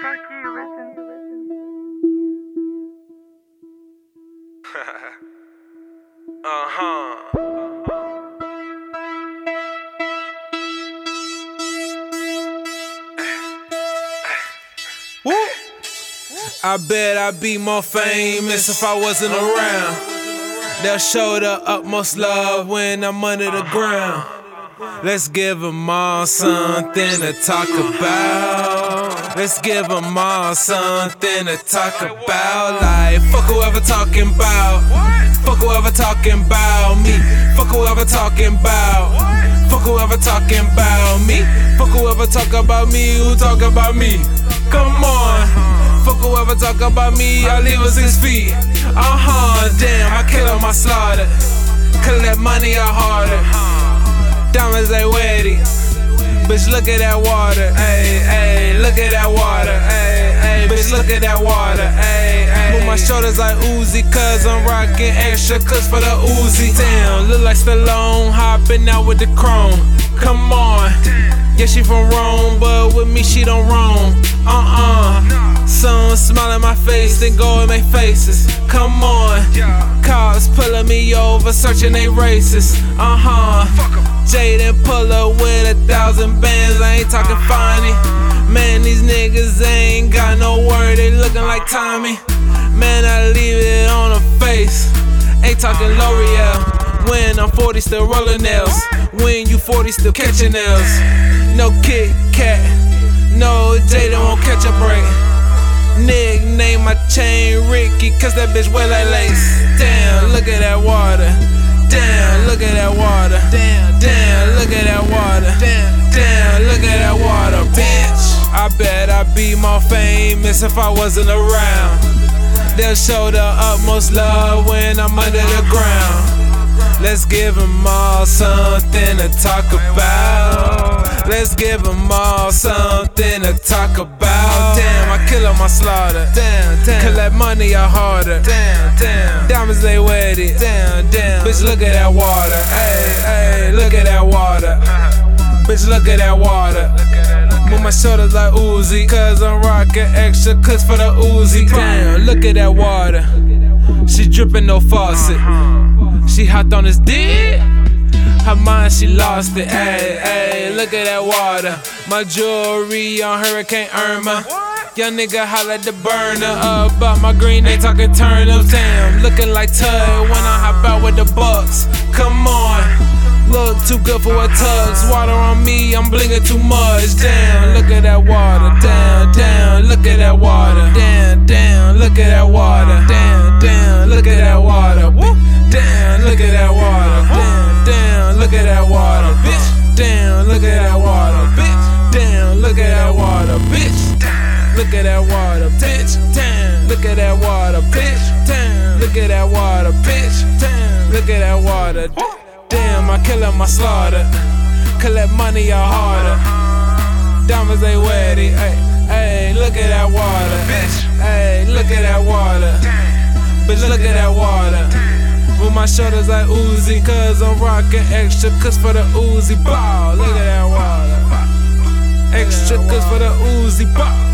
I bet I'd be more famous if I wasn't around. They'll show the utmost love when I'm under the ground. Let's give them all something to talk about. Let's give them all something to talk about. Like, fuck whoever talking about. Fuck whoever talking about me. Fuck whoever talking about. Fuck whoever talking about me. Fuck whoever talk about me. Who talk about me? Come on. Fuck whoever talk about me. I leave her six feet. Uh huh. Damn, I kill on my slaughter. Collect money, I harder. Diamonds they wetty. Bitch, look at that water. Ayy, look at that water. Ayy, ayy. Move my shoulders like Uzi, cause I'm rocking extra clips for the Uzi. Damn, look like Stallone hopping out with the chrome. Come on. Yeah, she from Rome, but with me she don't roam. Uh uh. Some smile in my face, then go and make faces. Come on. Cops pulling me over, searching they races. Uh huh. Jaden pull up with a thousand bands, I ain't talking funny. Man, these niggas ain't got no word, they looking like Tommy. Man, I leave it on the face. Ain't talking L'Oreal. When I'm 40, still rolling nails. When you 40, still catching nails. No Kit Kat, no Jaden won't catch a break. Nickname my chain Ricky, cause that bitch wear like lace. Damn, look at that water. Damn, look at that water. Damn, damn, look at that water. Damn, damn, look at that water, I'd be more famous if I wasn't around. They'll show the utmost love when I'm under the ground. Let's give them all something to talk about. Let's give them all something to talk about. Damn, I kill on my slaughter. Damn, damn. Collect money, I harder. Damn, damn. Diamonds, they wetty. Damn, damn. Bitch, look at that water. Hey, hey, look at that water. Uh-huh. Bitch, look at that water. Like Uzi, cause I'm rocking extra clips for the Uzi. Damn, look at that water. She dripping no faucet. She hopped on his dick. Her mind, she lost it. Ayy, ayy, look at that water. My jewelry on Hurricane Irma. Young nigga holla the burner up, about my green, they talking turnips. Damn, looking like Tug when I hop out with the bucks. Come on. Look too good for a tugs. Water on me, I'm blinging too much. Damn, look at that water. Damn, damn, look at that water. Damn, damn, look at that water. Damn, damn, look at that water. Woo. Damn, look at that water. Damn, damn, look at that water. Bitch, damn, look at that water. Bitch, damn, look at that water. Bitch, damn, look at that water. Bitch, damn, look at that water. Bitch, damn, look at that water. Bitch, damn, look at that water. Damn, I kill up my slaughter. Collect money, I harder. Diamonds, they wetty. Hey, hey, look at that water. Bitch, hey, look at that water. Damn. Bitch, look at that water. Damn. With my shoulders like Uzi, cause I'm rocking extra cuts for the Uzi ball. Look at that water. Extra cuts for the Uzi ball.